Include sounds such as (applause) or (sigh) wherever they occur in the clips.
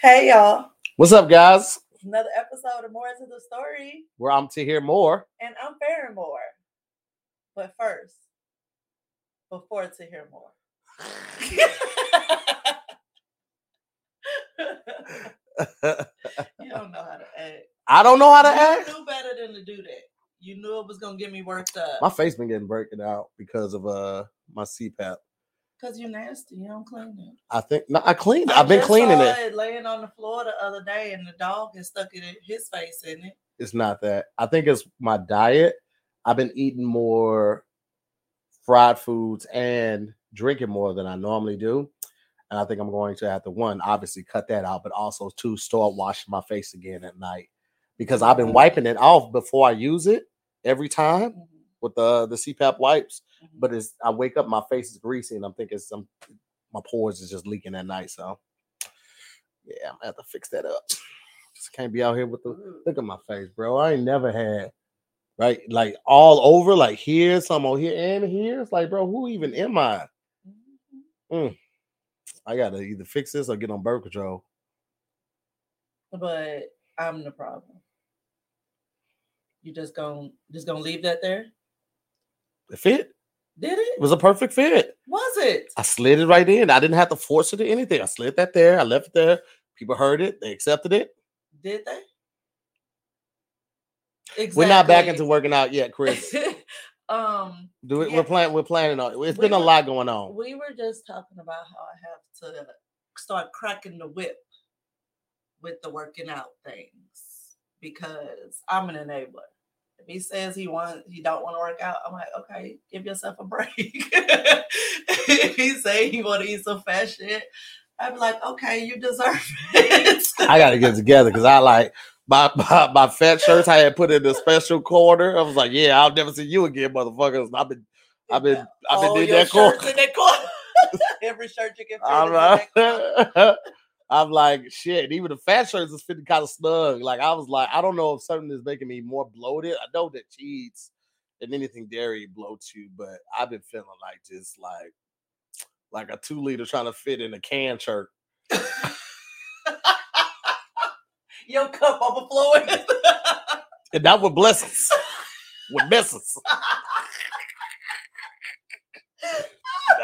Hey y'all. What's up, guys? Another episode of Moore to the Story. Where I'm Tahir Moore. And I'm Farron Moore. But first, before Tahir Moore. (laughs) you don't know how to act. I don't know how to you act. You knew better than to do that. You knew it was gonna get me worked up. My face been getting broken out because of uh my CPAP. Cause you're nasty. You don't clean it. I think no, I cleaned. it. I I've been cleaning saw it. Laying on the floor the other day, and the dog has stuck it in his face in it. It's not that. I think it's my diet. I've been eating more fried foods and drinking more than I normally do. And I think I'm going to have to one, obviously cut that out, but also two, start washing my face again at night. Because I've been wiping it off before I use it every time Mhm, with the the CPAP wipes. mhm. But as I wake up, my face is greasy, and I'm thinking some my pores is just leaking at night. So yeah, I'm gonna have to fix that up. Just can't be out here with the look at my face, bro. I ain't never had right like all over, like here, some over here, and here. It's like, bro, who even am I? Mhm. I gotta either fix this or get on birth control. But I'm the problem. You just gonna just gonna leave that there? It fit. Did It it? was a perfect fit. Was it? I slid it right in. I didn't have to force it or anything. I slid that there. I left it there. People heard it. They accepted it. Did they? We're not back into working out yet, Chris. (laughs) um, Do it. Yeah. We're planning. We're planning on. it. It's We been a lot going on. we were just talking about how I have to start cracking the whip with the working out things because I'm an enabler. If he says he want he don't want to work out, I'm like, okay, give yourself a break. (laughs) if he say he want to eat some fat shit, I'd be like, okay, you deserve it. I got to get together because I like my, my my fat shirts. I had put in the special corner. I was like, yeah, I'll never see you again, motherfuckers. I've been, I've been, I've been All in that corner. in that corner. (laughs) Every shirt you can (laughs) fit I'm is in that corner. like, shit. Even the fat shirts is fitting kind of snug. Like I was like, I don't know if something is making me more bloated. I know that cheese and anything dairy bloats you, but I've been feeling like just like like a two liter trying to fit in a can shirt. (laughs) Your cup overflowing. And that with blessings. with messes. (laughs)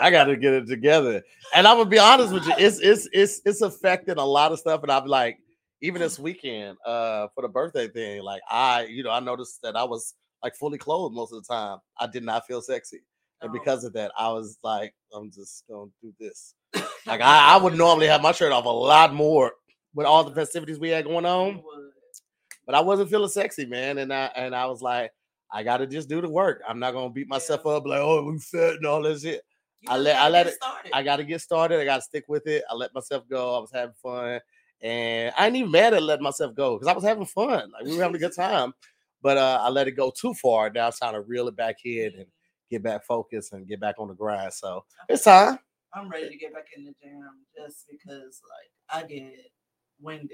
I gotta get it together. And I'm gonna be honest with you, it's it's it's it's affecting a lot of stuff. And I'm like, even this weekend, uh, for the birthday thing, like I, you know, I noticed that I was like fully clothed most of the time. I did not feel sexy. And Oh. because of that, I was like, I'm just gonna do this. (coughs) Like I, I would normally have my shirt off a lot more with all the festivities we had going on, but I wasn't feeling sexy, man. And I and I was like, I gotta just do the work. I'm not gonna beat myself Yeah. up like, oh, we fat and all that shit. You I let- I gotta let get it- started. I got to get started. I got to stick with it. I let myself go. I was having fun, and I ain't even mad at letting myself go because I was having fun. Like we were having a good (laughs) time, but uh, I let it go too far. Now it's time to reel it back in and get back focused and get back on the grind. So it's time. I'm ready to get back in the gym just because, like, I get winded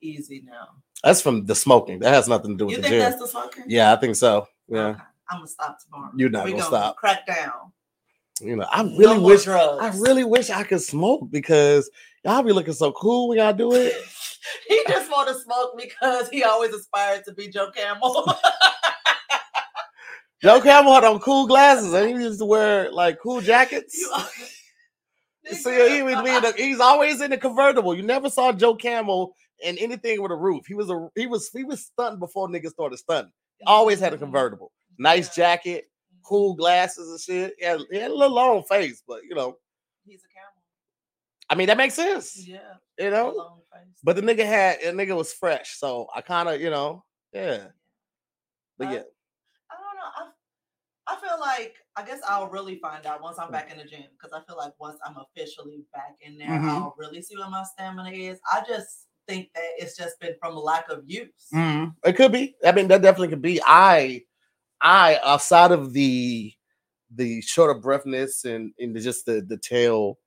easy now. That's from the smoking. That has nothing to do with You the think gym. that's the smoking? Yeah, I think so. Yeah, Okay. I'm gonna stop tomorrow. You're not We gonna stop. Crack down. You know, I really more wish. drugs. I really wish I could smoke because y'all be looking so cool when y'all do (laughs) it. he just want to smoke because he always aspired to be Joe Camel. (laughs) Joe Camel had on cool glasses and he used to wear like cool jackets. You- See, (laughs) he would be the, he's always in the convertible. You never saw Joe Camel in anything with a roof. He was a he was he was stunting before niggas started stunting. Always had a mm-hmm. convertible. Nice Yeah. jacket, cool glasses and shit. He had, he had a little long face, but you know, He's a camel. I mean that makes sense. Yeah. You know, but the nigga had a nigga was fresh, so I kind of you know, yeah. But I- yeah, I don't know. I, I feel like I guess I'll really find out once I'm back in the gym because I feel like once I'm officially back in there, Mhm. I'll really see what my stamina is. I just think that it's just been from lack of use. Mhm. It could be. I mean, that definitely could be. I, I outside of the the shorter breathness and and just the tail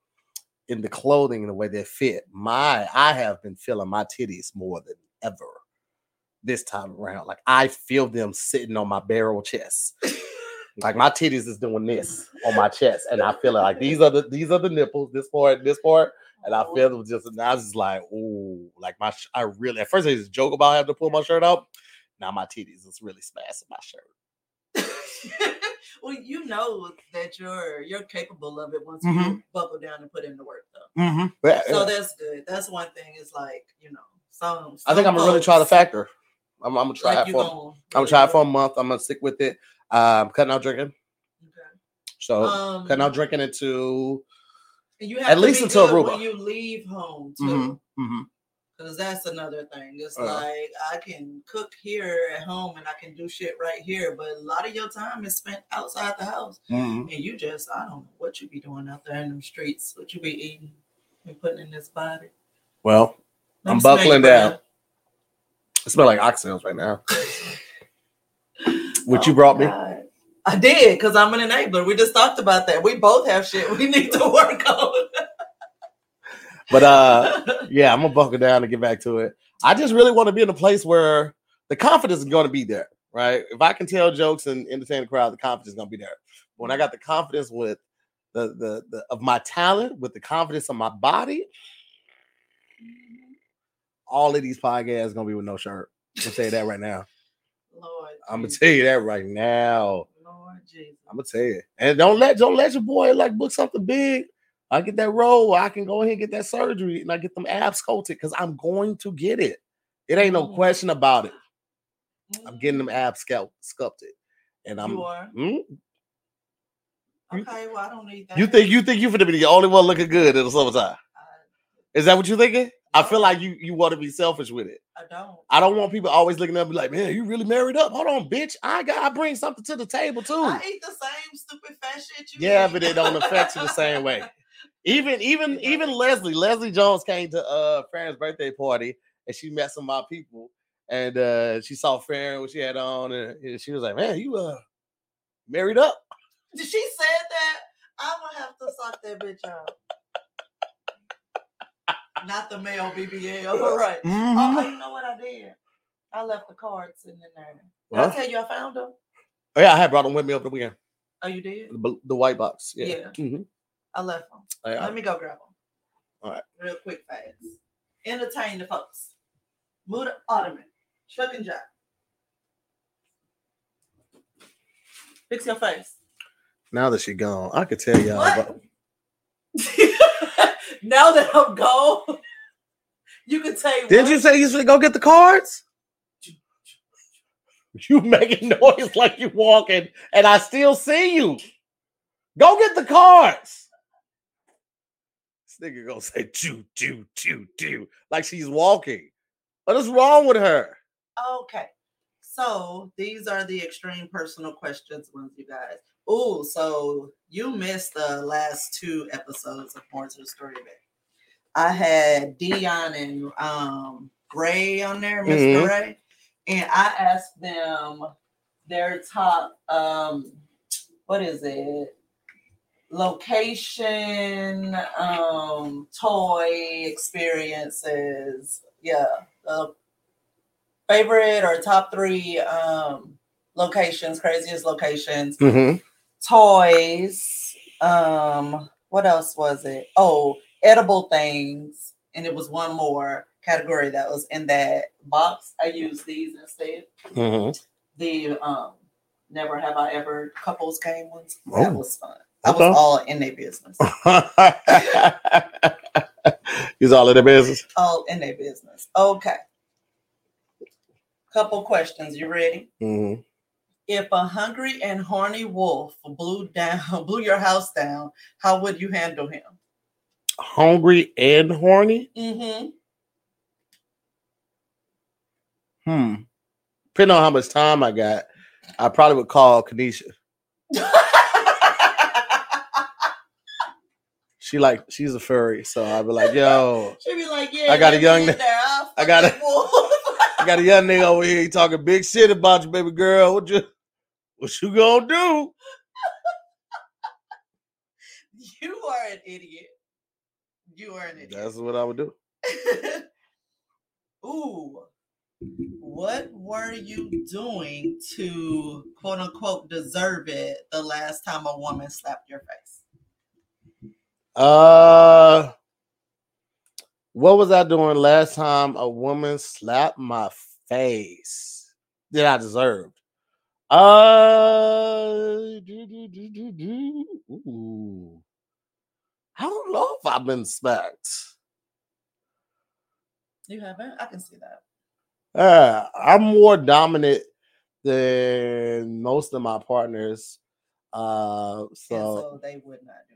in the clothing and the way they fit. My, I have been feeling my titties more than ever this time around. Like I feel them sitting on my barrel chest. like my titties is doing this on my chest, and I feel it like these are the these are the nipples, this part, this part, and I feel them just. And I was just like, ooh. like my I really at first I used to joke about having to pull my shirt up. Now my titties is really smashing my shirt. (laughs) well, you know that you're you're capable of it once Mhm. you buckle down and put in the work, though. Mm-hmm. Yeah, So yeah. that's good. That's one thing. Is like you know, some. I think I'm gonna really try the factor. I'm, I'm gonna try Like it for. gonna I'm gonna try it for a month. I'm gonna stick with it. Um, cutting out drinking. Okay. So Um, cutting out drinking into. you have at to least until Aruba. when you leave home too. Mhm, Because that's another thing. It's Uh. like I can cook here at home and I can do shit right here, but a lot of your time is spent outside the house. Mhm. And you just, I don't know what you be doing out there in them streets, what you be eating and putting in this body. Well, Let I'm buckling down. breath. I smell like oxtails right now. (laughs) What you Oh brought my me? God. I did because I'm an enabler. We just talked about that. We both have shit we need to work on. But uh, yeah, I'm gonna buckle down and get back to it. I just really want to be in a place where the confidence is going to be there, right? If I can tell jokes and entertain the crowd, the confidence is going to be there. When I got the confidence with the, the the of my talent, with the confidence of my body, all of these podcasts gonna be with no shirt. I'm gonna tell you that right now. Lord, I'm gonna tell you that right now. Lord Jesus. I'm gonna tell you, and don't let don't let your boy like book something big. I get that role, I can go ahead and get that surgery, and I get them abs sculpted because I'm going to get it. It ain't no Mhm. question about it. I'm getting them abs sculpt, sculpted, and I'm. you are? You- okay. Well, I don't need that. You think you think you're gonna be the only one looking good in the summertime? Is that what you thinking? I feel like you you want to be selfish with it. I don't. I don't want people always looking up and be like, man, you really married up? Hold on, bitch. I got I bring something to the table too. I eat the same stupid fat shit you Yeah, eat. but it don't affect you the same way. (laughs) Even even even Leslie, Leslie Jones came to uh Farron's birthday party and she met some of my people and uh she saw Farron what she had on and, she was like, Man, you uh married up. Did she said that? I'm gonna have to suck that bitch out. Not the male BBL. All right. Oh, Mhm. you know what I did? I left the cards in there. Did Well, I tell you I found them? oh, yeah, I had brought them with me over the weekend. Oh, you did? The, the white box. Yeah. Yeah. Mhm. I left them. I- I- Let me go grab them. All right. Real quick, fast. Entertain the folks. Move the ottoman. Chuck and Jack. Fix your face. now that she gone, I could tell y'all What? about (laughs) now that I'm gone, you can say Did what? you say you should go get the cards? (laughs) You making noise like you walking, and I still see you. Go get the cards. This nigga gonna say choo choo choo choo like she's walking. What is wrong with her? Okay. So these are the extreme personal questions ones, you guys. Oh, so you missed the last two episodes of Moore to the Story Bit. I had Dion and um Ray on there, mister Mhm. Ray, and I asked them their top um what is it? Location, um, toy experiences. Yeah. Uh, favorite or top three um locations, craziest locations, Mm-hmm. toys. Um, what else was it? Oh, edible things, and it was one more category that was in that box. I used these instead. Mm-hmm. The um, never have I ever couples game ones. That Oh. was fun. I was all in their business. (laughs) He's all in the business. All in their business. Okay. Couple questions. You ready? Mm-hmm. if a hungry and horny wolf blew down (laughs) blew your house down, how would you handle him? Hungry and horny. Mm-hmm. Hmm. Depending on how much time I got, I probably would call Kanisha. (laughs) She like she's a furry, so I'd be like, "Yo, (laughs) She'd be like, "Yeah, I got a young in ni- there. I'll I got a- fuck that (laughs) wolf." I got a young nigga over here. He talking big shit about you, baby girl. What you, what you gonna do?" (laughs) you are an idiot. You are an idiot. That's what I would do. Ooh. What were you doing to quote unquote deserve it the last time a woman slapped your face? Uh, What was I doing last time a woman slapped my face that I deserved? Uh, do, do, do, do, do. Ooh. I don't know if I've been smacked. You haven't? I can see that. Uh, I'm more dominant than most of my partners. Uh, so so they would not do.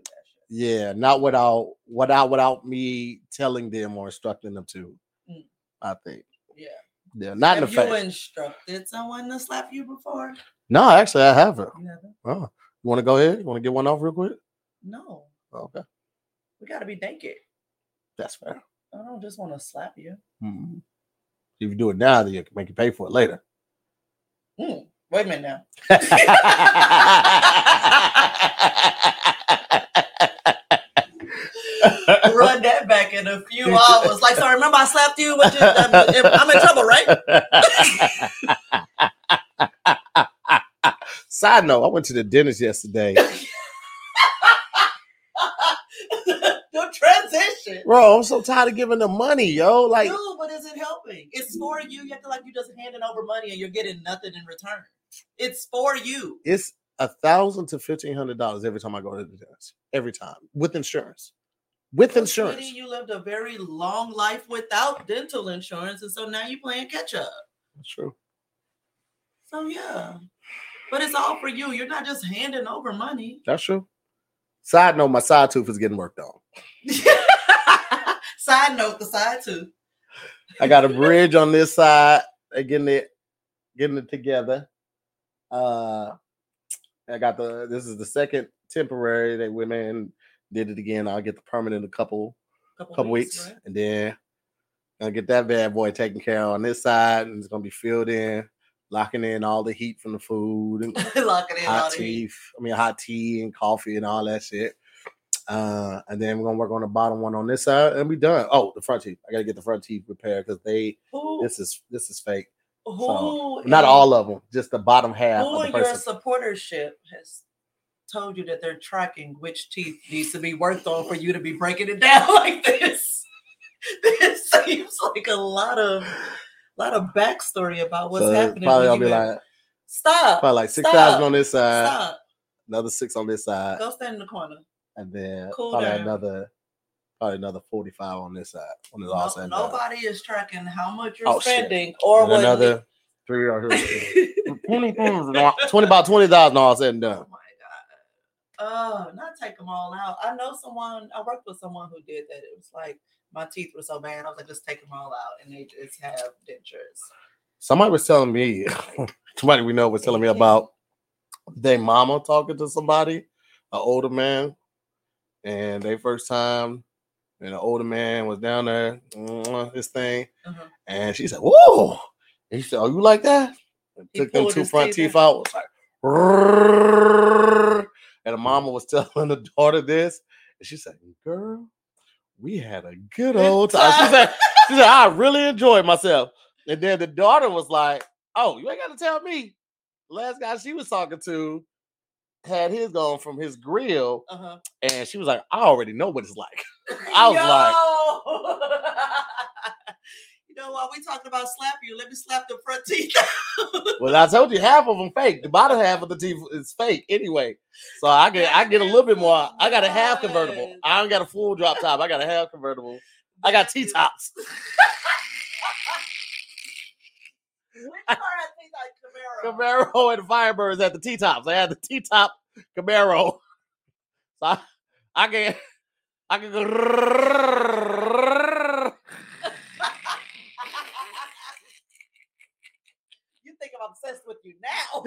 Yeah, not without without without me telling them or instructing them to. Mm. I think. Yeah. Yeah, not in Have the you face. instructed someone to slap you before? No, actually, I haven't. You haven't? Oh, you want to go ahead? You want to get one off real quick? No. Okay, We gotta be naked. that's fair. I don't just want to slap you. Mhm. If you do it now, then you can make you pay for it later. Mm, Wait a minute now. (laughs) (laughs) (laughs) (laughs) Run that back in a few (laughs) hours. Like, so remember I slapped you? But you- I'm, I'm in trouble, right? (laughs) Side note, I went to the dentist yesterday. Your transition. Bro, I'm so tired of giving them money, yo. Like, no, but is it helping? It's for you. You have to like you're just handing over money and you're getting nothing in return. It's for you. it's a thousand to fifteen hundred dollars every time I go to the dentist. Every time with insurance. With Well, insurance. sweetie, you lived a very long life without dental insurance, and so now you're playing catch up. That's true. So yeah, but it's all for you. You're not just handing over money. That's true. Side note, my side tooth is getting worked on. (laughs) side note, the side tooth. I got a bridge on this side. They're getting it, getting it together. Uh I got the this is the second temporary. They went in, did it again. I'll get the permanent in a couple couple weeks, right? and then I'll get that bad boy taken care of on this side, and it's gonna be filled in, locking in all the heat from the food and (laughs) Locking in all hot the tea. heat. I mean, hot tea and coffee and all that shit. Uh, and then we're gonna work on the bottom one on this side, and we done. Oh, the front teeth. I gotta get the front teeth repaired because they Who, this is this is fake. who Not all of them, just the bottom half Who of in the your supportership has told you that they're tracking which teeth needs to be worked on for you to be breaking it down (laughs) like this? (laughs) this seems like a lot of a lot of backstory about what's So happening. Probably I'll be like stop, probably like six Stop. thousand on this side, stop, another six on this side, go stand in the corner. and then Cool probably down. another probably another forty five on this side it's all No- said and done. nobody is tracking how much you're Oh, shit. spending or And what. another three or (laughs) 20, 20 about twenty thousand all said and Oh done. god. Oh, not take them all out. I know someone. I worked with someone who did that. It was like my teeth were so bad. I was like, just take them all out, and they just have dentures. Somebody was telling me, (laughs) somebody we know was telling me about their mama talking to somebody, an older man, and they first time, and the older man was down there, mm, this thing, Uh-huh. and she said, "Whoa!" And he said, "Oh, you like that?" And took them two front teeth teeth out. out. (laughs) And the mama was (laughs) telling the daughter this, and she said, "Girl, we had a good old time." She said, "She said I really enjoyed myself." And then the daughter was like, "Oh, you ain't got to tell me." Last guy she was talking to had his gone from his grill, Uh-huh. and she was like, "I already know what it's like." (laughs) I was like- like, (laughs) know what? We talking about slap you. Let me slap the front teeth. Well, I told you half of them fake. The bottom half of the teeth is fake anyway. So I get I get a little bit more. I got a half convertible. I don't got a full drop top. I got a half convertible. I got T tops. Which car has Camaro? Camaro and Firebirds at the T tops. I had the T top Camaro. (laughs) So I, I can I can go. (laughs) you think I'm obsessed with you now?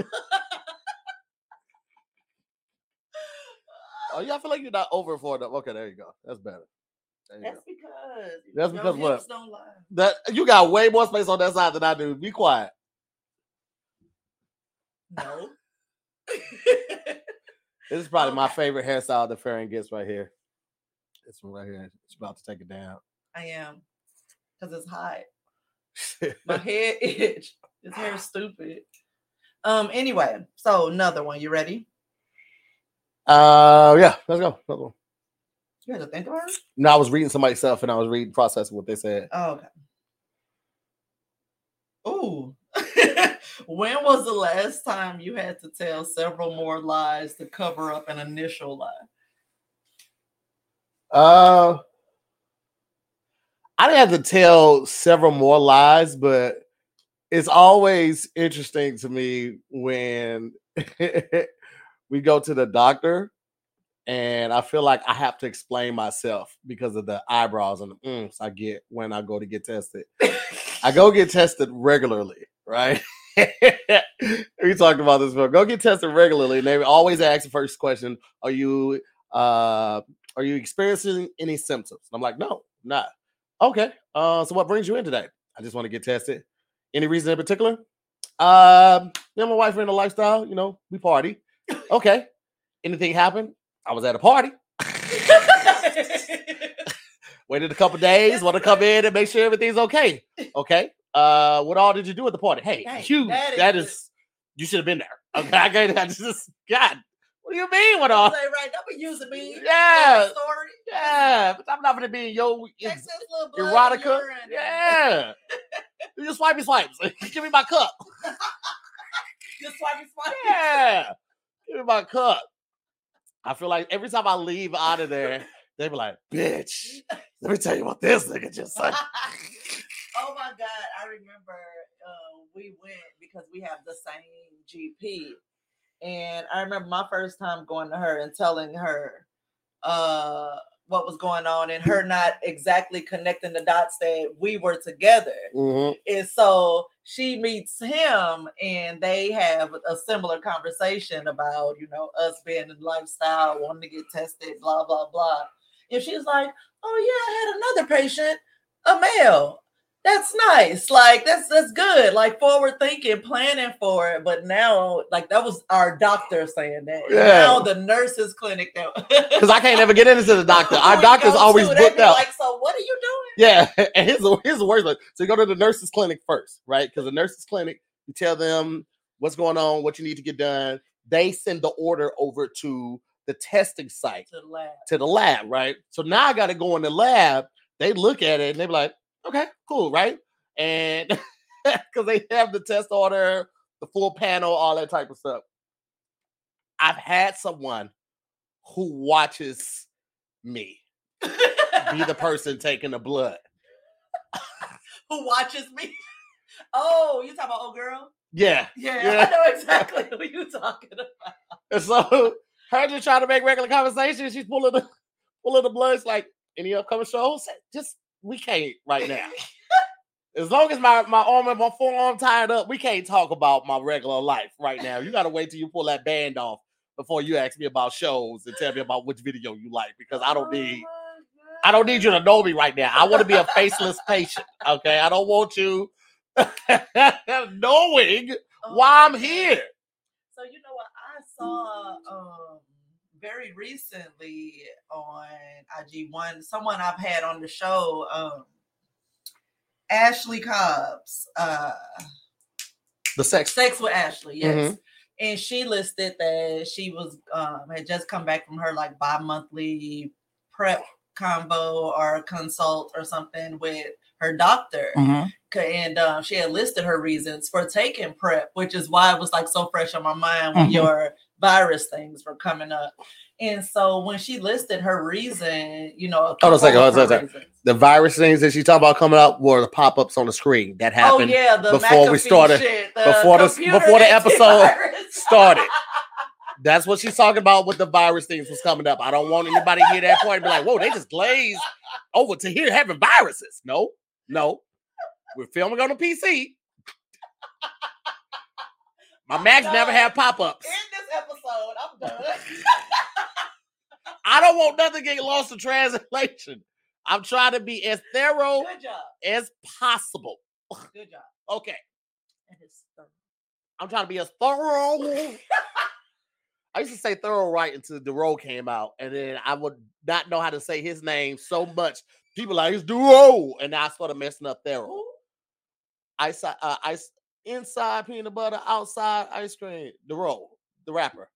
Oh, yeah, I feel like you're not over for it. Okay, there you go. That's better. You go. That's because That's because what? hips Don't lie. That you got way more space on that side than I do. Be quiet. No. (laughs) This is probably my favorite hairstyle that Farron gets right here. This one right here. It's about to take it down. I am. Because it's hot. (laughs) My head itch. His hair is stupid. Um, anyway, so another one. You ready? uh, yeah, let's go. Another one. You had to think about it. No, I was reading somebody's stuff and I was reading processing what they said. Oh, okay. Ooh. (laughs) when was the last time you had to tell several more lies to cover up an initial lie? Uh, I didn't have to tell several more lies, but it's always interesting to me when (laughs) we go to the doctor and I feel like I have to explain myself because of the eyebrows and the umps I get when I go to get tested. I go get tested regularly, right? (laughs) we talked about this before. Go get tested regularly, and they always ask the first question: Are you uh are you experiencing any symptoms? And I'm like, no, not. Okay. Uh, so what brings you in today? I just want to get tested. Any reason in particular? Um, me and my wife are in a lifestyle, you know, we party. Okay. Anything happen? I was at a party. (laughs) Waited a couple days, want to come in and make sure everything's okay. Okay. Uh, what all did you do at the party? Hey, Dang, huge. that That is- is, you should have been there. Okay, I just God. What do you mean? What I all? was right, don't be using me. Yeah. Story. Yeah, but I'm not gonna be in your blood erotica. Yeah. You just swipey swipes. (laughs) Give me my cup. (laughs) Just swipey swipes. Yeah. Give me my cup. I feel like every time I leave out of there, they be like, bitch, let me tell you what this nigga just said. (laughs) oh my god, I remember uh, we went because we have the same GP, and I remember my first time going to her and telling her uh, what was going on, and her not exactly connecting the dots that we were together. Mhm. And so she meets him, and they have a similar conversation about, you know, us being in lifestyle, wanting to get tested, blah, blah, blah. And she's like, Oh, yeah, I had another patient, a male. That's nice. Like, that's that's good. Like forward thinking, planning for it. But now, like that was our doctor saying that. Yeah. Now the nurses clinic that (laughs) Because I can't ever get into the doctor. Our doctor's always to, booked out. Like, so what are you doing? Yeah, (laughs) and here's the here's the worst one. So you go to the nurse's clinic first, right? Because the nurse's clinic, you tell them what's going on, what you need to get done. They send the order over to the testing site, To the lab. to the lab, right? So now I got to go in the lab. They look at it and they be like, okay, cool, right? And (laughs) because they have the test order, the full panel, all that type of stuff. I've had someone who watches me be the (laughs) person taking the blood. who watches me. Oh, you talking about old girl? Yeah. Yeah, Yeah. I know (laughs) exactly who you talking about. And so her just trying to make regular conversation. She's pulling the pulling the blood. It's like any upcoming shows. Just we can't right now. As long as my, my arm and my forearm tied up, we can't talk about my regular life right now. You gotta wait till you pull that band off before you ask me about shows and tell me about which video you like because I don't need I don't need you to know me right now. I want to be a faceless patient. Okay. I don't want you (laughs) knowing Oh why I'm here. So you know what I saw um very recently on IG one someone I've had on the show um Ashley Cobbs uh The sex. Sex with Ashley, yes. Mhm. And she listed that she was um had just come back from her like bi-monthly prep combo or consult or something with her doctor. Ca- And um, she had listed her reasons for taking prep, which is why it was like so fresh on my mind when Mhm. your virus things were coming up. And so when she listed her reason, you know, a Hold on a second, couple hold on a second. The virus things that she talking about coming up were the pop-ups on the screen that happened Oh happened yeah, the before we started- shit, before the- (laughs) before the episode started. That's what she's talking about with the virus things was coming up. I don't want anybody to hear that point and be like, whoa, they just glazed over to here having viruses. No, no. We're filming on a PC. My Macs never have pop-ups. In this episode, I'm done. (laughs) I don't want nothing to get lost in translation. I'm trying to be as thorough as possible. Good job. Okay. And it's thorough. I'm trying to be as thorough. I used to say thorough right until the role came out, and then I would not know how to say his name so much. People like it's Duro, and now I started messing up thorough. I saw uh, ice, inside peanut butter, outside ice cream. The roll, the rapper.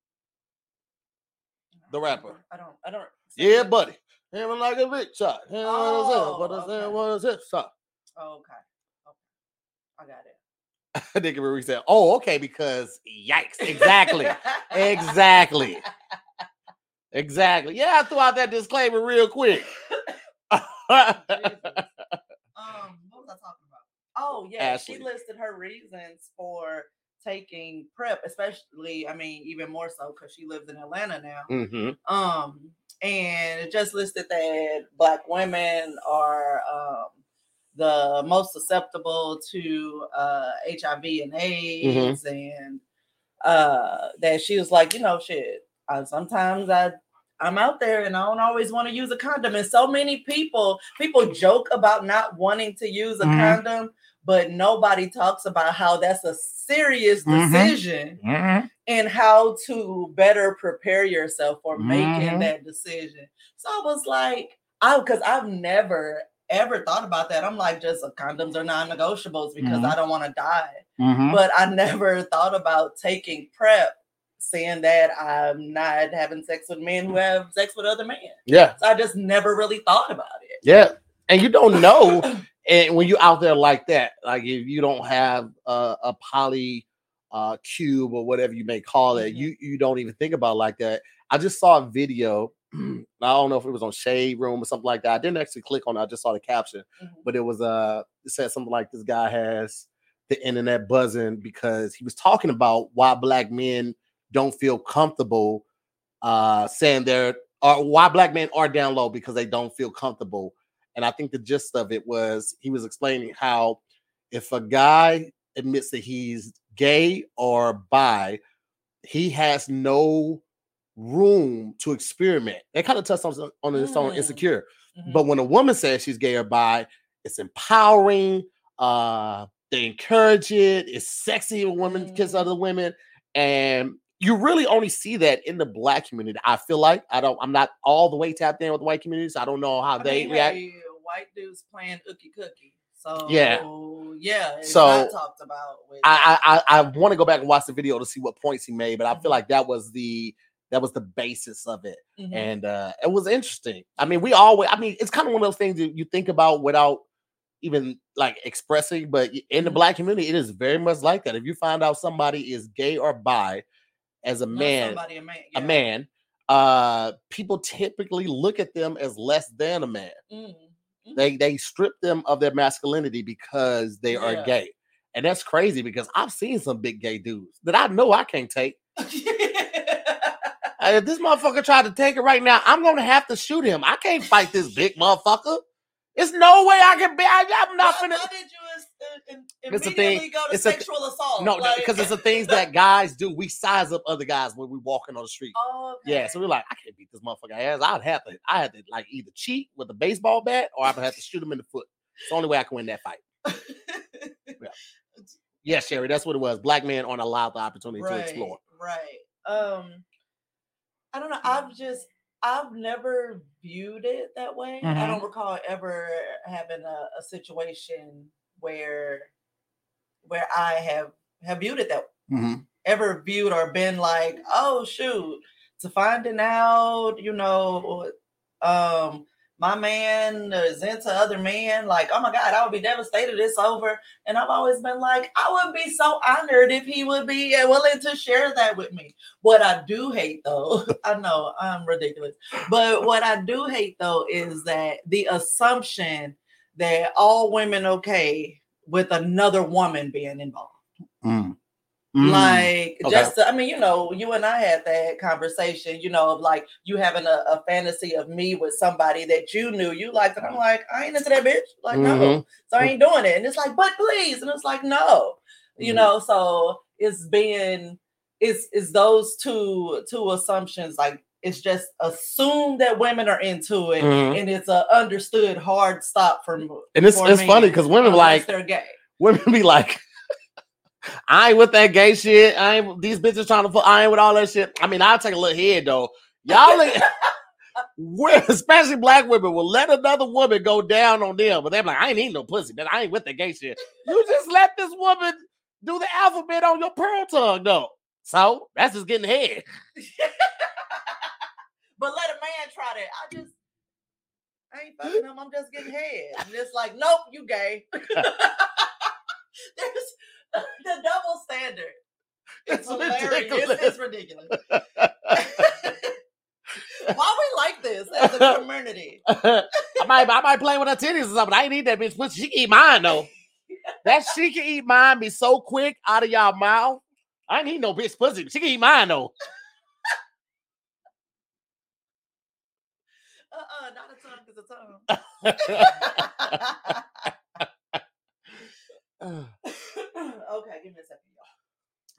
The rapper. I don't. I don't. Yeah, buddy. Him like a big shot. Him Oh, what is oh, it? What is okay. it? What is it? Shot. Oh, okay. Okay. I got it. Nigga Marie said, "Oh, okay, because yikes, exactly, exactly, (laughs) exactly." Yeah, I threw out that disclaimer real quick. (laughs) Um, what was I talking about? Oh yeah, she listed her reasons for taking prep, especially I mean, even more so because she lives in Atlanta now. hmm Um, and it just listed that black women are um the most susceptible to uh HIV and AIDS and uh that she was like, you know, shit. Uh, sometimes I I'm out there and I don't always want to use a condom. And so many people, people joke about not wanting to use a Mhm. condom, but nobody talks about how that's a serious Mhm. decision Mhm. and how to better prepare yourself for making Mhm. that decision. So I was like, I because I've never ever thought about that. I'm like, just uh, condoms are non-negotiables because Mhm. I don't want to die. But I (laughs) never thought about taking prep, saying that I'm not having sex with men who have sex with other men. Yeah, So I just never really thought about it. yeah, and you don't know, (clears throat) and when you're out there like that, like if you don't have a, a poly uh, cube or whatever you may call it, Mhm. you you don't even think about it like that. I just saw a video. (clears throat) I don't know if it was on Shade Room or something like that. I didn't actually click on it. I just saw the caption. Mhm. but it was uh it said something like this guy has the internet buzzing because he was talking about why black men don't feel comfortable uh saying they're or why black men are down low because they don't feel comfortable and i think the gist of it was he was explaining how if a guy admits that he's gay or bi he has no room to experiment that kind of touched on, on his own Mm. insecure Mhm. but when a woman says she's gay or bi, it's empowering. Uh, they encourage it. It's sexy when women kiss Mhm. other women, and you really only see that in the black community. I feel like I don't. I'm not all the way tapped in with the white communities. so I don't know how I they mean, react. hey, white dudes playing ookie cookie. So Yeah. yeah, it's So, not talked about. I I I, I want to go back and watch the video to see what points he made, but I feel Mhm. like that was the that was the basis of it. Mhm. and uh it was interesting. I mean, we always I mean, it's kind of one of those things that you think about without even like expressing, but in the Mhm. black community, it is very much like that. If you find out somebody is gay or bi as a Not man, somebody, a man, a man, uh people typically look at them as less than a man. Mm, mhm. They they strip them of their masculinity because they are gay. And that's crazy because I've seen some big gay dudes that I know I can't take. (laughs) If this motherfucker tried to take it right now, I'm gonna have to shoot him. I can't fight this big motherfucker. There's no way I can be. I, I'm not why, finna. Why did you in- It's a immediately thing- go to it's a- sexual assault? No, Like- because it's the things that guys do. We size up other guys when we walking on the street. Oh, Yeah, so we're like, I can't beat this motherfucker ass. I'd have to, I had to like either cheat with a baseball bat or I would have to shoot him in the foot. It's the only way I can win that fight. (laughs) Yeah, Sherry, that's what it was. Black men aren't allowed the opportunity to explore. right. Um, I don't know. I've just I've never viewed it that way. I Mhm. don't recall ever having a, a situation where where I have have viewed it that Mhm. ever viewed or been like, oh shoot, to finding out, you know, um, my man is into other men, like, oh my God, I would be devastated it's over. And I've always been like, I would be so honored if he would be willing to share that with me. What I do hate though, (laughs) I know I'm ridiculous, but what I do hate though is that the assumption that all women okay with another woman being involved. Mm. Mm. Like Okay. just, I mean, you know, you and I had that conversation, you know, of like you having a, a fantasy of me with somebody that you knew you liked, and I'm like, I ain't into that bitch. Like, no, Mhm. so I ain't doing it. And it's like, but please, and it's like, no, you Mhm. know. So it's being, it's it's those two two assumptions. Like it's just assumed that women are into it, Mhm. and it's a understood hard stop from. And it's it's funny because women like they're gay. women be like, (laughs) I ain't with that gay shit. I ain't these bitches trying to fuck. I ain't with all that shit. I mean, I'll take a little head though. Y'all, ain't- (laughs) (laughs) especially black women, will let another woman go down on them, but they're like, I ain't eating no pussy. But I ain't with that gay shit. You just let this woman do the alphabet on your pearl tongue, though. So that's just getting head. But let a man try that. I just I ain't fucking (laughs) him. I'm just getting head. And it's like, nope, you gay. (laughs) There's (laughs) the double standard. It's, It's hilarious. ridiculous. It's ridiculous. Why we like this as a community? I might I might play with her titties or something. I ain't eat that bitch pussy. She can eat mine though. that she can eat mine be so quick out of y'all mouth. I ain't eat no bitch pussy. She can eat mine though. Uh-uh, not a tongue is a tongue. okay, give me a second, y'all.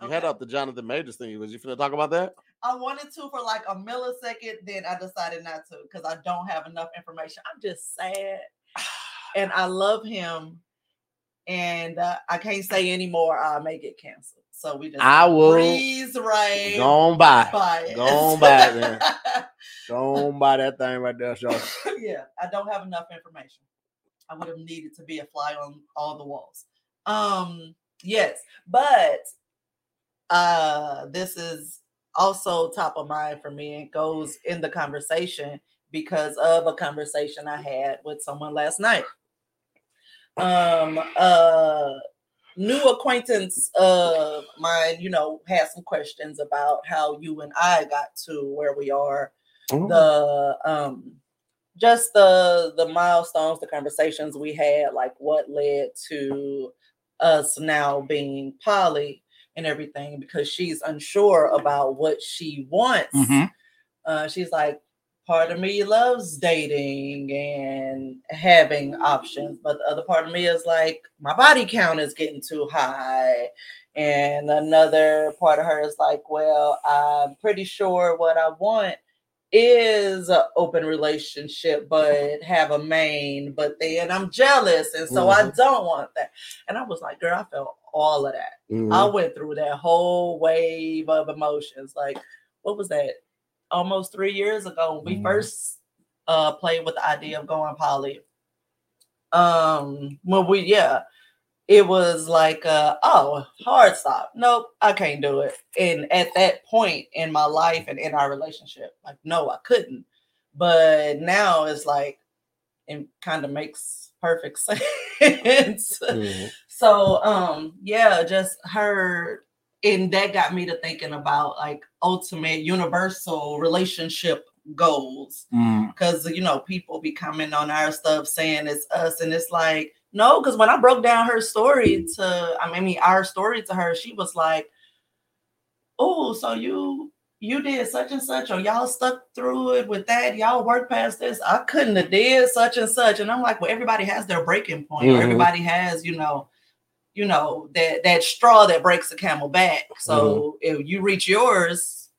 You head Okay. up the Jonathan Majors thing. Was you finna talk about that? I wanted to for like a millisecond, then I decided not to because I don't have enough information. I'm just sad, (sighs) and I love him, and uh, I can't say anymore. I may get canceled, so we just I will breeze right Go on by. by it. Go on by it, then. (laughs) Go on by that thing right there, Sean. yeah, I don't have enough information. I would have needed to be a fly on all the walls. Um, yes, but uh this is also top of mind for me and goes in the conversation because of a conversation I had with someone last night. Um uh new acquaintance of mine, you know, had some questions about how you and I got to where we are. The um just the the milestones the conversations we had like what led to us now being poly and everything because she's unsure about what she wants. Mhm. uh she's like part of me loves dating and having options but the other part of me is like my body count is getting too high and another part of her is like well i'm pretty sure what i want is an open relationship but have a main but then i'm jealous and so i Mhm. don't want that and i was like girl i felt all of that Mhm. I went through that whole wave of emotions. Like, what was that? Almost three years ago, when we Mhm. first uh played with the idea of going poly. Um, when we yeah, it was like uh oh, hard stop. Nope, I can't do it. And at that point in my life and in our relationship, like, no, I couldn't. But now it's like it kind of makes perfect (laughs) sense. Mhm. So um yeah, just her and that got me to thinking about like ultimate universal relationship goals Mm. because you know people be coming on our stuff saying it's us and it's like no because when i broke down her story to i mean our story to her she was like oh so you you did such and such or y'all stuck through it with that y'all worked past this i couldn't have did such and such and i'm like well everybody has their breaking point or Mhm. everybody has you know you know that that straw that breaks the camel back. So if you reach yours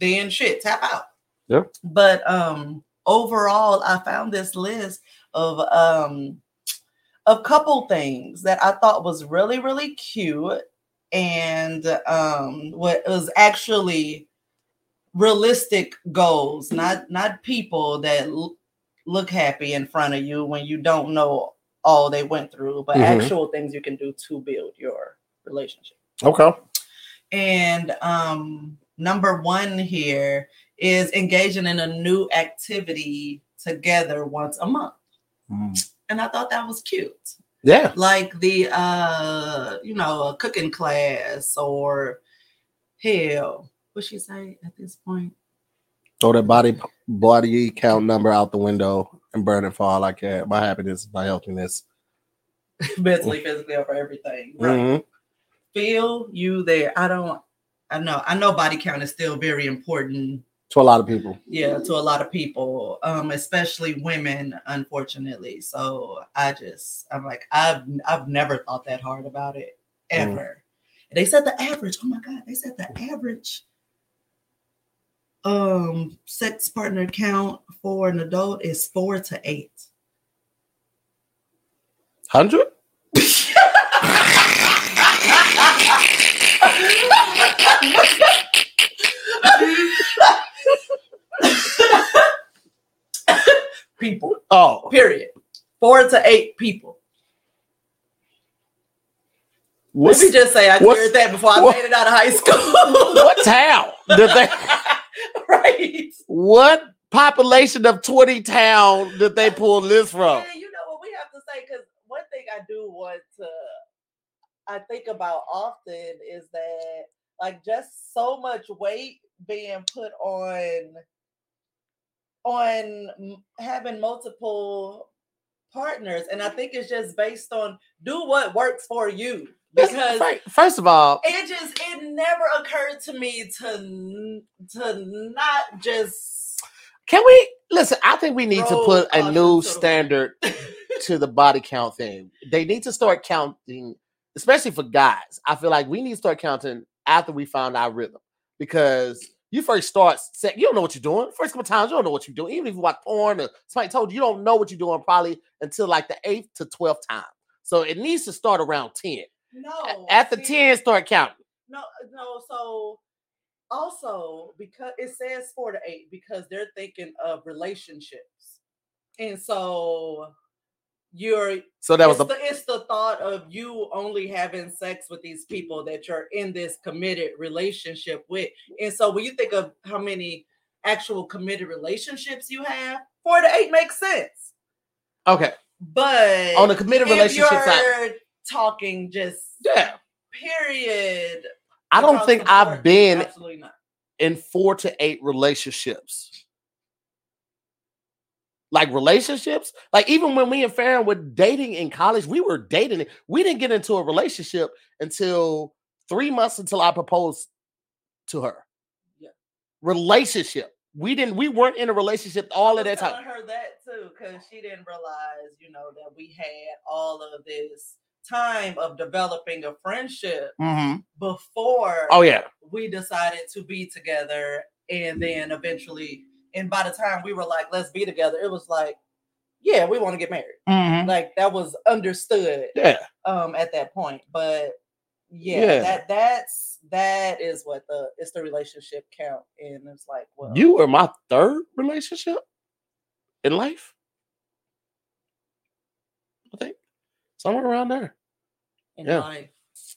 then shit tap out. Yeah. but um overall i found this list of um a couple things that i thought was really really cute and um what was actually realistic goals not not people that l- look happy in front of you when you don't know all they went through but Mhm. actual things you can do to build your relationship Okay. and um, number one here is engaging in a new activity together once a month. Mm. And I thought that was cute. Yeah. Like the uh, you know, a cooking class or hell, what she say at this point? Throw that body body count number out the window and burn it for all I care. My happiness, my healthiness. (laughs) Mentally, physically, or for everything. Right. Mhm. Feel you there. I don't I know. I know body count is still very important To a lot of people. yeah to a lot of people um especially women unfortunately so i just i'm like i've i've never thought that hard about it Mm. ever and they said the average oh my god they said the average um sex partner count for an adult is four to eight. Hundred? people. Oh, period. Four to eight people. what's, let me just say i heard that before i what- made it out of high school what town did they? (laughs) right What population of 20 town did they pull this from. Yeah, you know what we have to say because one thing I do want to I think about often is that like just so much weight being put on on having multiple partners and i think it's just based on do what works for you because. First of all, it just it never occurred to me to to not just can we listen? I think we need to put a new standard (laughs) to the body count thing. They need to start counting, especially for guys. I feel like we need to start counting after we found our rhythm because you first start set, you don't know what you're doing. First couple times, you don't know what you're doing. Even if you watch porn or somebody told you, you don't know what you're doing probably until like the eighth to twelfth time. So it needs to start around 10. No At the see, 10, start counting. No, no. So also because it says four to eight because they're thinking of relationships, and so you're So that was it's, a the, it's the thought of you only having sex with these people that you're in this committed relationship with, and so when you think of how many actual committed relationships you have, four to eight makes sense. okay. But On the committed relationship side. Talking just Yeah. period. I don't think I've been in four to eight relationships. Like relationships, like even when me and Farron were dating in college, we were dating. We didn't get into a relationship until three months until I proposed to her. Yeah. Relationship. We didn't. We weren't in a relationship all of that time. her that too, because she didn't realize, you know, that we had all of this time of developing a friendship Mhm. before Oh yeah. we decided to be together, and then eventually, and by the time we were like, "Let's be together," it was like, "Yeah, we want to get married." Mhm. Like that was understood Yeah. um at that point, but yeah, Yeah. that that's that is what the it's the relationship count, and it's like, well, You were my third relationship in life. I think somewhere around there in yeah. life.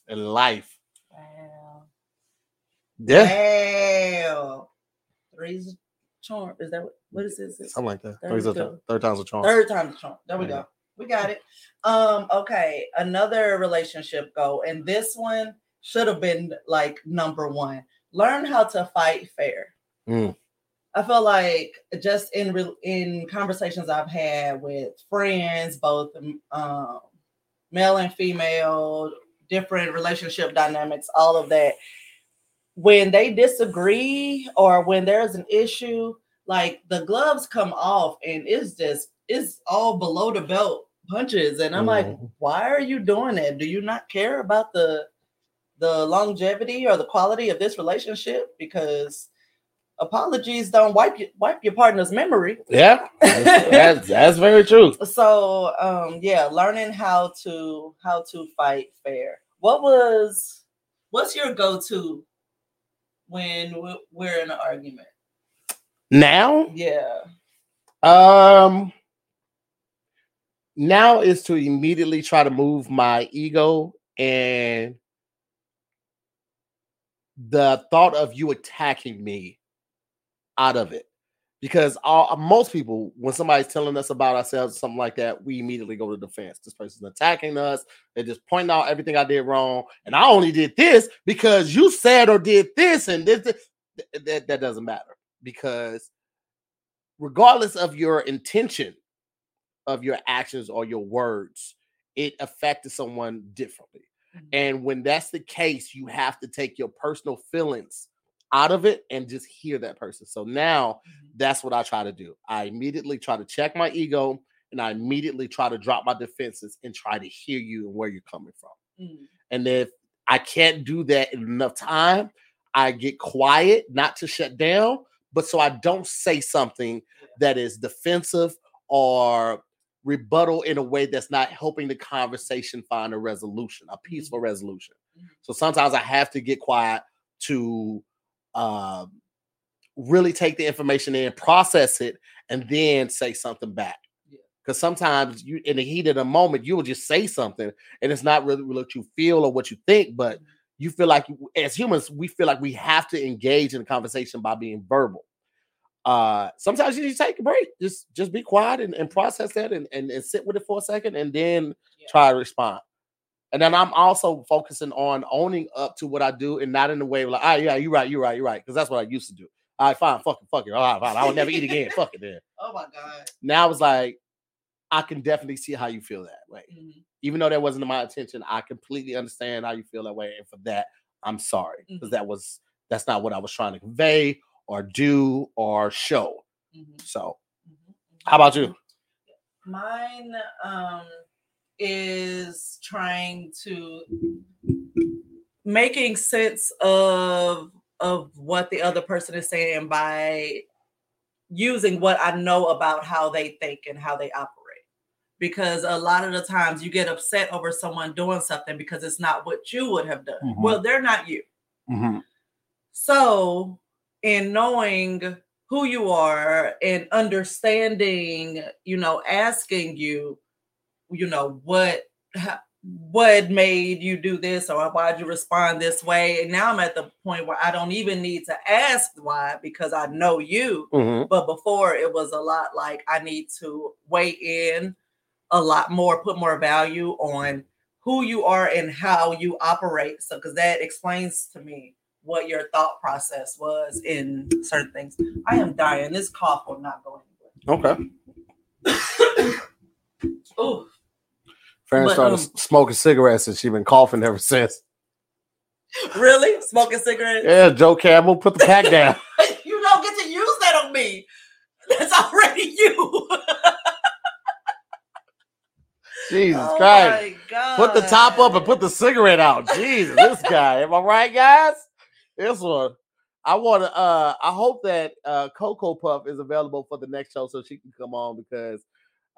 in life. Wow. Yeah, Wow. Three's a charm. Is that what, what is this? something like that. There Third, we times- go. third time's a charm. Third time's a charm. There we Yeah. go. We got it. Um, okay. Another relationship goal. And this one should have been like number one. Learn how to fight fair. Mm. I feel like just in re- in conversations I've had with friends, both um, male and female, different relationship dynamics, all of that. When they disagree or when there's an issue, like the gloves come off and it's just it's all below the belt punches. And I'm like, Mhm. why are you doing that? Do you not care about the the longevity or the quality of this relationship? Because apologies don't wipe you, wipe your partner's memory. Yeah, that's, that's, (laughs) that's very true. So um yeah, learning how to how to fight fair. What was what's your go-to when we're in an argument? Now, Yeah. um, now is to immediately try to move my ego and the thought of you attacking me out of it because all, most people when somebody's telling us about ourselves or something like that we immediately go to defense this person's attacking us they're just pointing out everything i did wrong and i only did this because you said or did this and this, this. Th- that, that doesn't matter because regardless of your intention of your actions or your words it affected someone differently Mhm. and when that's the case, you have to take your personal feelings out of it and just hear that person. So now Mhm. that's what I try to do. I immediately try to check my ego and I immediately try to drop my defenses and try to hear you and where you're coming from. Mm. And if I can't do that in enough time, I get quiet, not to shut down, but so I don't say something that is defensive or rebuttal in a way that's not helping the conversation find a resolution, a peaceful resolution. Mhm. So sometimes I have to get quiet to um, really take the information in, process it, and then say something back. Yeah. Because sometimes you, in the heat of the moment, you will just say something, and it's not really what you feel or what you think, but Mhm. you feel like, as humans, we feel like we have to engage in the conversation by being verbal. uh sometimes you to take a break. Just just be quiet and, and process that and, and, and sit with it for a second and then Yeah. try to respond. And then I'm also focusing on owning up to what I do and not in the way like, ah, yeah, you're right, you're right, you're right. Because that's what I used to do. All right, fine, fuck it, fuck it. All right, fine. I will never eat again. (laughs) Fuck it then. Oh my god. Now it's like, I can definitely see how you feel that way. Mhm. Even though that wasn't my intention, I completely understand how you feel that way. And for that, I'm sorry. Because Mhm. that was that's not what I was trying to convey or do or show. Mhm. So Mhm. how about you? Mine um is trying to making sense of of what the other person is saying by using what I know about how they think and how they operate. Because a lot of the times you get upset over someone doing something because it's not what you would have done. Mhm. Well, they're not you. Mm-hmm. So, in knowing who you are and understanding, you know, asking you, you know, what what made you do this or why'd you respond this way? And now I'm at the point where I don't even need to ask why because I know you. Mhm. But before it was a lot like I need to weigh in a lot more, put more value on who you are and how you operate. So, because that explains to me what your thought process was in certain things. I am dying. This cough will not go anywhere. Okay. (coughs) Oh, Fran But, started um, smoking cigarettes and she been coughing ever since. (laughs) really? Smoking cigarettes? Yeah, Joe Campbell, put the pack (laughs) down. you don't get to use that on me. That's already you. (laughs) Jesus oh Christ. my God. Put the top up and put the cigarette out. Jesus, this guy. Am I right, guys? This one. I want to. Uh, I hope that uh, Coco Puff is available for the next show so she can come on because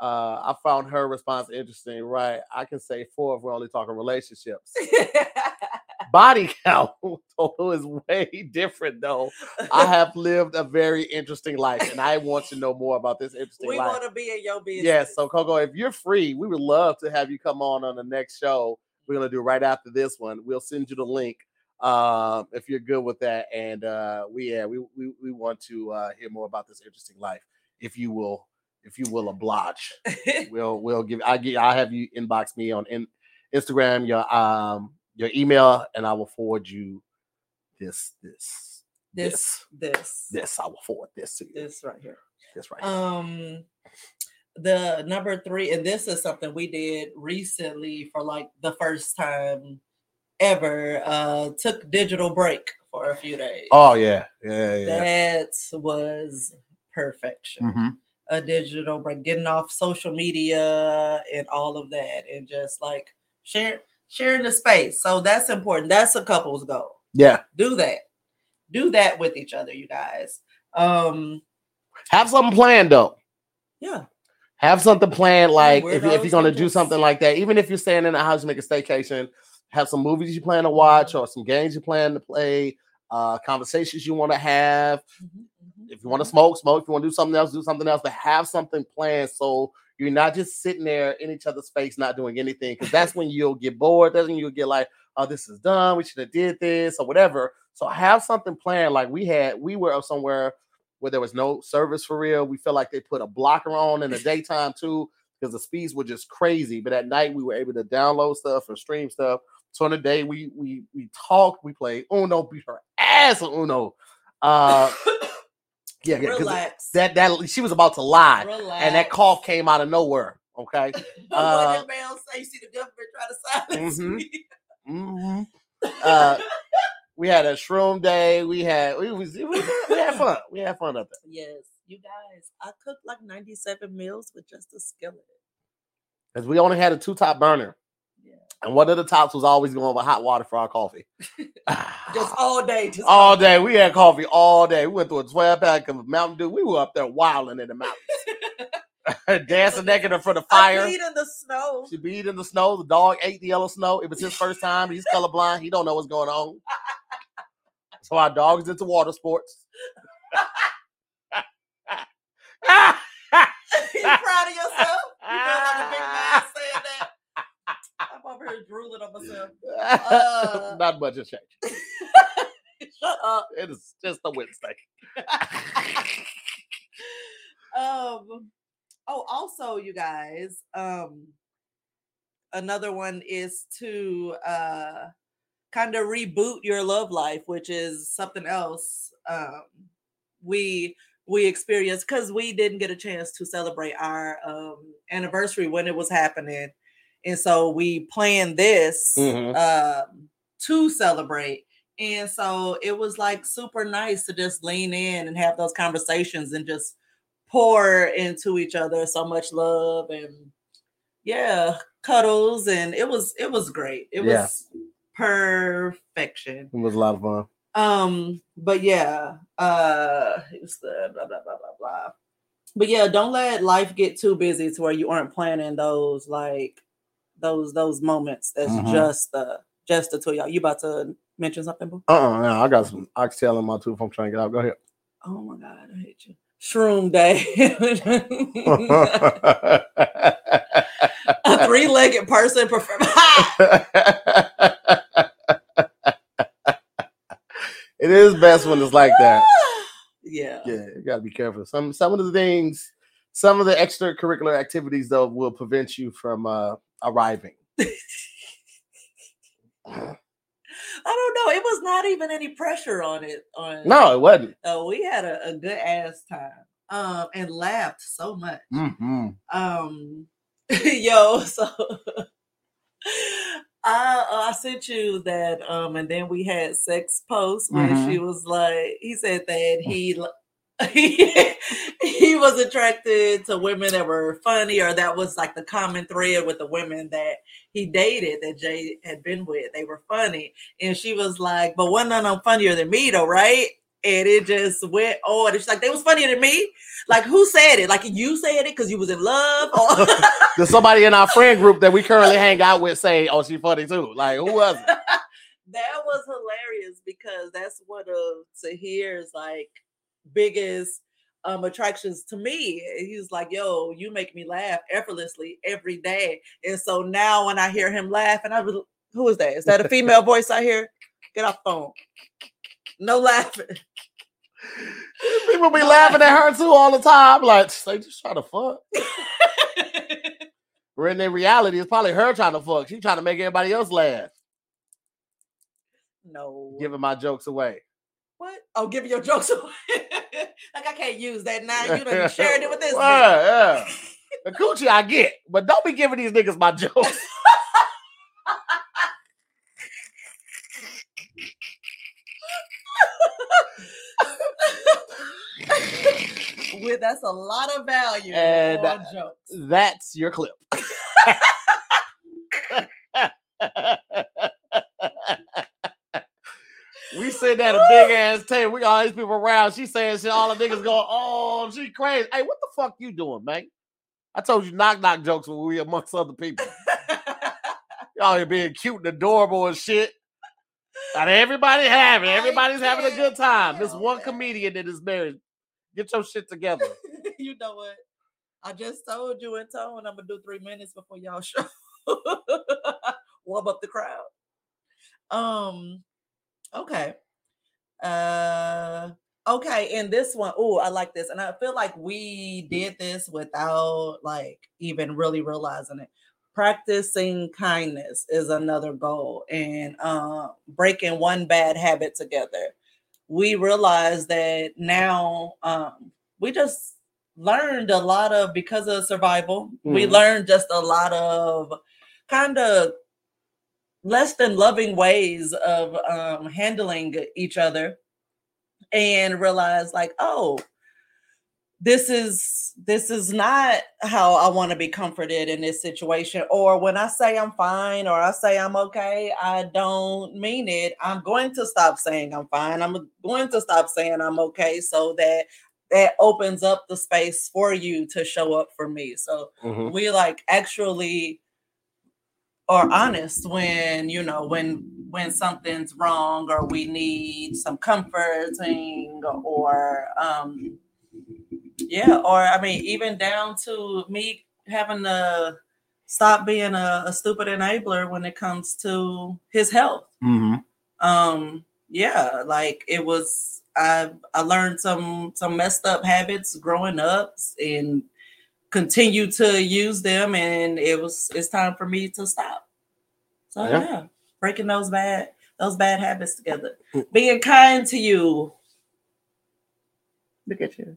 uh, I found her response interesting. Right, I can say four if we're only talking relationships. (laughs) Body count (laughs) is way different though. I (laughs) have lived a very interesting life, and I want to know more about this interesting we life. want to be in your business. Yes. So Coco, if you're free, we would love to have you come on on the next show. We're gonna do right after this one. We'll send you the link um, if you're good with that. And uh, we yeah we we, we want to uh, hear more about this interesting life. If you will, if you will oblige, (laughs) we'll we'll give. I get. I have you inbox me on in, Instagram your um your email, and I will forward you this this this, this, this. I will forward this to you. this right here. This right. here. Um, the number three, and this is something we did recently for like the first time ever. Uh, took digital break for a few days. Oh yeah, yeah, yeah. that was perfection. Mm-hmm. A digital break, getting off social media and all of that, and just like share sharing the space. So that's important. That's a couple's goal. Yeah. Do that. Do that with each other, you guys. Um, Have something planned though. yeah. Have something planned, like if, if you're gonna do something like that, even if you're staying in a house, make a staycation, have some movies you plan to watch or some games you plan to play, uh, conversations you want to have. Mhm, mhm, If you want to smoke, smoke. If you want to do something else, do something else. But have something planned so you're not just sitting there in each other's face, not doing anything. Because that's when you'll get bored. That's when you'll get like, oh, this is done. We should have did this or whatever. So have something planned. Like we had, we were up somewhere where there was no service for real. We felt like they put a blocker on in the daytime too, because the speeds were just crazy. But at night we were able to download stuff and stream stuff. So in the day we we we talked, we played Uno, beat her ass on Uno. Uh (coughs) yeah, 'cause Relax. that that she was about to lie, Relax. and that cough came out of nowhere. Okay. (laughs) uh, say? You see the government try to silence Mhm. me. hmm Uh, we had a shroom day. We had we was we, we had fun. We had fun up there. yes, you guys. I cooked like 97 meals with just a skillet. Because we only had a two top burner. And one of the tops was always going with hot water for our coffee. (laughs) Just (sighs) all day. Just all day. We had coffee all day. We went through a 12 pack of Mountain Dew. We were up there wilding in the mountains, (laughs) dancing naked in front of (laughs) I fire. peed in the snow. She beat in the snow. The dog ate the yellow snow. It was his first time. He's colorblind. He don't know what's going on. So our dog is into water sports. you proud of yourself? You feel like a big man? Here drooling on myself. Uh. (laughs) Not much has changed. (laughs) Shut up. It is just a Wednesday. (laughs) um oh also you guys um another one is to uh kind of reboot your love life which is something else um we we experienced because we didn't get a chance to celebrate our um anniversary when it was happening and so we planned this Mhm. um to celebrate and so it was like super nice to just lean in and have those conversations and just pour into each other so much love and yeah, cuddles and it was it was great. It Yeah. was perfection. It was a lot of fun. Um, but yeah, uh it's the blah blah blah blah blah. But yeah, don't let life get too busy to where you aren't planning those like those those moments. That's Mhm. just the just the two y'all. You about to mention something, boo? Uh-uh, no, I got some oxtail in my tooth. If I'm trying to get out. Go ahead. Oh my god, I hate you. Shroom day. (laughs) a three-legged person prefer (laughs) it is best when it's like that. (sighs) yeah. Yeah, you gotta be careful. Some some of the things, some of the extracurricular activities though will prevent you from uh arriving. (laughs) I don't know. It was not even any pressure on it. On No, it wasn't. Uh, we had a, a good ass time. Um, and laughed so much. Mm-hmm. Um, (laughs) yo, so (laughs) I uh, I sent you that. Um, and then we had sex posts where Mhm. she was like, he said that he. (laughs) he, was attracted to women that were funny, or that was like the common thread with the women that he dated that Jay had been with. They were funny, and she was like, "But one of them funnier than me, though, right?" And it just went on. And she's like, "They was funnier than me." Like, who said it? Like, you said it because you was in love, (laughs) or There's somebody in our friend group that we currently hang out with say, "Oh, she funny too." Like, who was it? (laughs) that was hilarious because that's one of Tahir's like biggest um attractions to me. He was like, "Yo, you make me laugh effortlessly every day." And so now when I hear him laugh, and I was, who is that? Is that a female voice I hear? Get off phone. No laughing. (laughs) People be laughing at her too all the time. Like, they just trying to fuck. (laughs) Where in their reality, it's probably her trying to fuck. She trying to make everybody else laugh, no. giving my jokes away. What? Oh, give your jokes (laughs) away. like I can't use that now. You done shared it with (laughs) this. nigga. Yeah, yeah. (laughs) The coochie I get, but don't be giving these niggas my jokes. With that's a lot of value And, jokes. That's your clip. we sitting at a big ass table. We got all these people around. She saying shit. All the niggas going, oh, she crazy. Hey, what the fuck you doing, man? I told you knock knock jokes when we amongst other people. (laughs) Y'all here being cute and adorable and shit. And everybody having, everybody's having a good time. This one it. comedian that is married. Get your shit together. (laughs) you know what? I just told you in tone I'm gonna do three minutes before y'all (laughs) show. Warm up the crowd. Um, okay. Uh okay, and this one, oh, I like this. And I feel like we did this without like even really realizing it. Practicing kindness is another goal, and uh, breaking one bad habit together. We realize that now um, we just learned a lot of because of survival. We Mhm. learned just a lot of kind of less than loving ways of um, handling each other, and realize like, oh, this is this is not how I want to be comforted in this situation. Or when I say I'm fine or I say I'm okay, I don't mean it. I'm going to stop saying I'm fine. I'm going to stop saying I'm okay so that that opens up the space for you to show up for me. So Mhm. we like actually are honest when you know when when something's wrong or we need some comforting or um yeah or i mean even down to me having to stop being a, a stupid enabler when it comes to his health Mhm. um yeah like it was I I learned some some messed up habits growing up and continue to use them and it was it's time for me to stop. So Yeah. yeah, breaking those bad those bad habits together. Mm. Being kind to you. Look at you.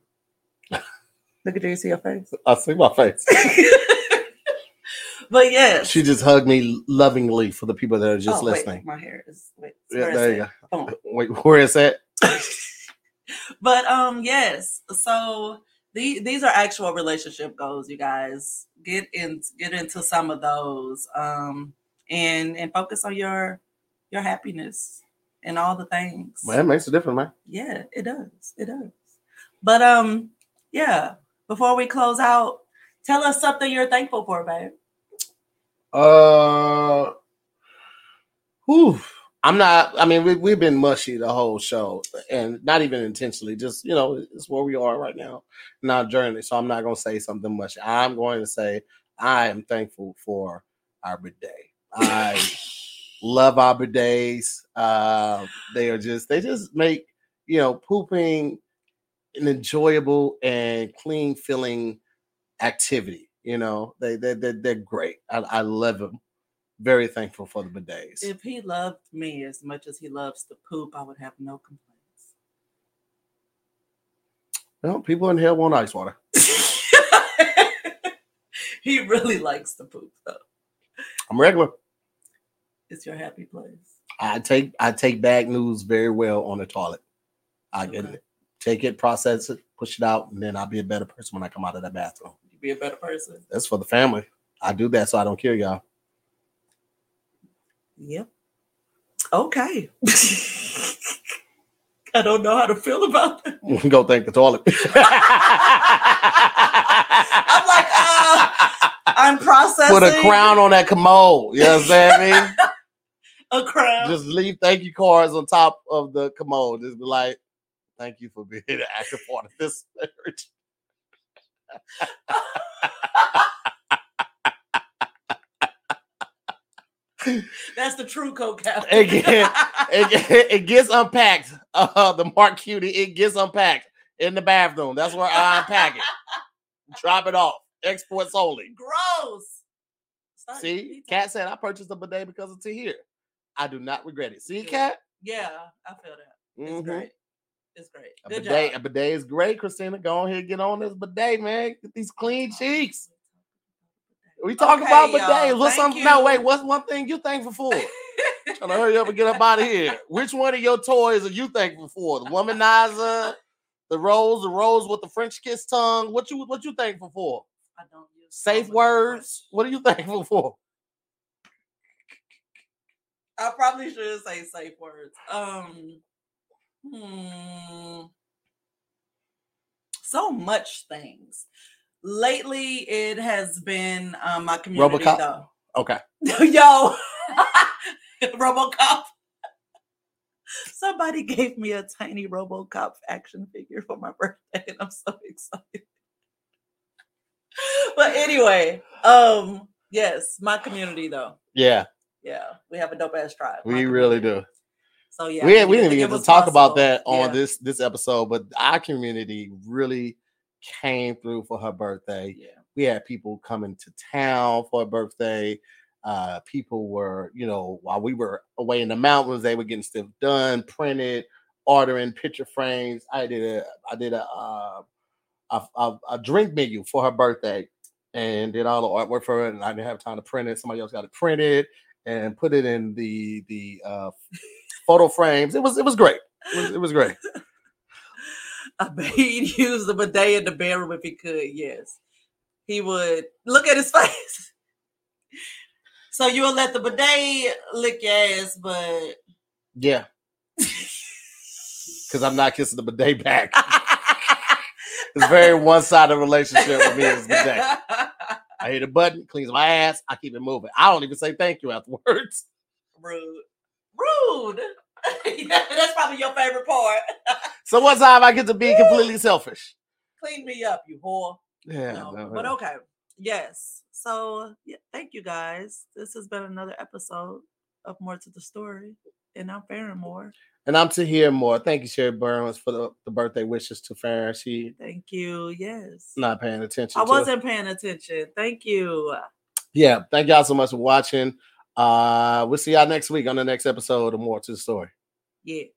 Look at you, see your face. I see my face. (laughs) but yes. She just hugged me lovingly for the people that are just Oh, wait, listening. my hair is wait, Yeah, there you go. (laughs) Wait, where is that? (laughs) but um yes so the, these are actual relationship goals you guys. Get in get into some of those um and and focus on your your happiness and all the things. Man, it makes a difference, man. yeah it does. It does. But um yeah before we close out tell us something you're thankful for babe. Uh, whew. I'm not. I mean, we, we've been mushy the whole show, and not even intentionally. Just you know, it's where we are right now in our journey. So I'm not going to say something much. I'm going to say I am thankful for our bidet. I (laughs) love our bidets. Uh, they are just they just make you know pooping an enjoyable and clean feeling activity. You know, they they they're, they're great. I, I love them. Very thankful for the bidets. if he loved me as much as he loves the poop i would have no complaints Well, people in hell want ice water. (laughs) he really likes the poop though. I'm regular. It's your happy place. I take I take bad news very well on the toilet. I get it. Take it, process it, push it out, and then I'll be a better person when I come out of that bathroom. You be a better person. That's for the family. I do that so I don't kill y'all. Yep. Okay. (laughs) I don't know how to feel about that. (laughs) Go thank the toilet. (laughs) I'm like, uh, I'm processing. Put a crown on that commode. You understand me? A crown. Just leave thank you cards on top of the commode. Just be like, thank you for being an active part of this marriage. (laughs) That's the true coke captain. It, get- it, (laughs) it gets unpacked. Uh, the Mark Cutie, it gets unpacked in the bathroom. That's where I unpack it. (laughs) Drop it off. Exports only. Gross. Start See. Cat said I purchased a bidet because it's here. I do not regret it. See, Cat? Yeah, I feel that. It's Mhm. great. It's great. A Good bidet, a job. bidet is great, Christina. Go on here, get on this bidet, man. Get these clean cheeks. We talk Okay, about y'all. What's Thank something? No, you. wait. What's one thing you thankful for? (laughs) Trying to hurry up and get up out of here. Which one of your toys are you thankful for? The womanizer, the rose, the rose with the French kiss tongue. What you what you thankful for? I don't use Safe so much words. What are you thankful for? I probably should say safe words. Um, hmm, so much things. Lately, it has been um, my community Robocop? though. Okay. (laughs) Yo, (laughs) RoboCop. Somebody gave me a tiny RoboCop action figure for my birthday, and I'm so excited. but anyway, um, yes, my community though. Yeah, Yeah, we have a dope ass tribe. we really do. So yeah, we we didn't even get to talk about that on Yeah, this this episode, but our community really came through for her birthday. Yeah, we had people coming to town for her birthday. Uh, people were, you know, while we were away in the mountains, they were getting stuff done, printed, ordering picture frames. I did a, I did a, uh, a, a, a drink menu for her birthday, and did all the artwork for her. And I didn't have time to print it. Somebody else got it printed and put it in the the uh, photo frames. It was it was great. It was, it was great. (laughs) He'd use the bidet in the bedroom if he could. Yes, he would. Look at his (laughs) face. So you will let the bidet lick your ass, but Yeah, (laughs) because I'm not kissing the bidet back. It's very one sided relationship with me and this bidet. I hit a button, cleans my ass, I keep it moving. I don't even say thank you afterwards. Rude. Rude. (laughs) That's probably your favorite part. (laughs) So what time I get to be completely selfish? Clean me up, you whore. Yeah, No, no, but okay. Yes. So yeah, thank you guys. This has been another episode of Moore to the Story. And I'm Farron Moore. And I'm Tahir Moore. Thank you, Sherry Burns, for the, the birthday wishes to Farron. She Thank you. Yes. not paying attention. I wasn't paying attention. Thank you. Yeah. Thank y'all so much for watching. Uh, we'll see y'all next week on the next episode of Moore to the Story. Yeah.